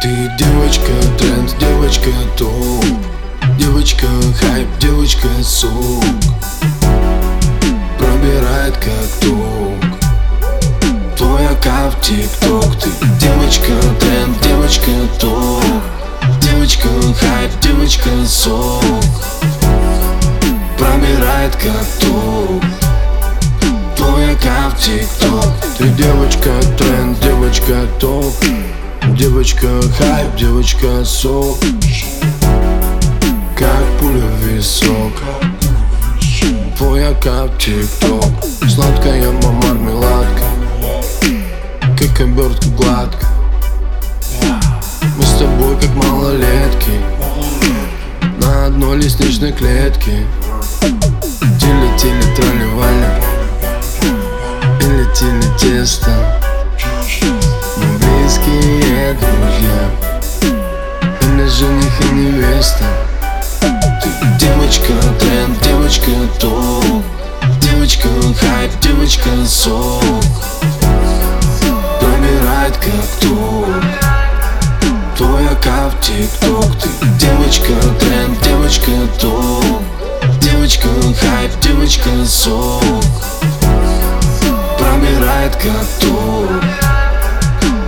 Ты девочка тренд, девочка топ. Девочка хайп, девочка сук, Пробирает как ток. Твой аккаунт тик-ток. Ты девочка тренд, девочка топ. Девочка хайп, девочка сок. Пробирает как ток. Твой аккаунт тик-ток. Ты девочка тренд, девочка топ. Девочка хайп, девочка сок. Как пуля в висок. Твой аккаунт тик-ток. Сладкая мармеладка. Как обертка гладко Мы с тобой как малолетки. На одной лестничной клетке жених и невеста. Ты девочка тренд, девочка топ. Девочка хайп, девочка сок. Пробирает как тук Твой аккаунт тикток. Ты девочка тренд, девочка топ. Девочка хайп, девочка сок. Пробирает как тук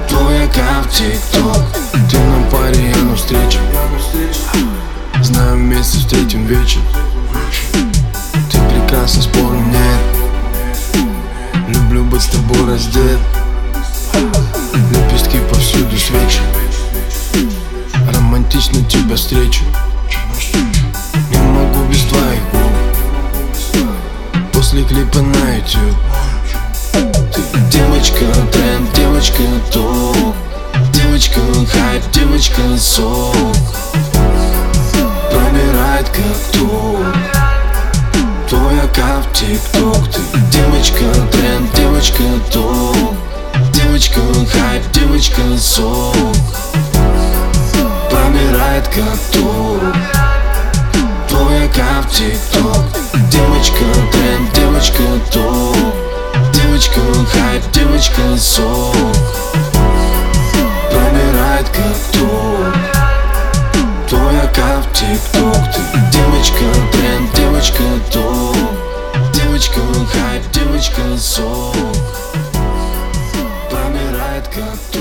Твой аккаунт тикток. Ты на вечер. Ты прекрасна, спору нет. Люблю быть с тобой раздет. Лепестки повсюду свечи. Романтично тебя встречу. Не могу без твоих губ. После клипа на YouTube Ты девочка тренд, девочка топ. Девочка хайп, девочка сок Пробирает как тук Твой аккаунт в тикток Ты. Девочка тренд, девочка топ. Девочка хайп, девочка сок. Пробирает как тук Твой аккаунт в тикток Девочка тренд, девочка топ. Девочка хайп, девочка сок песок Промирает как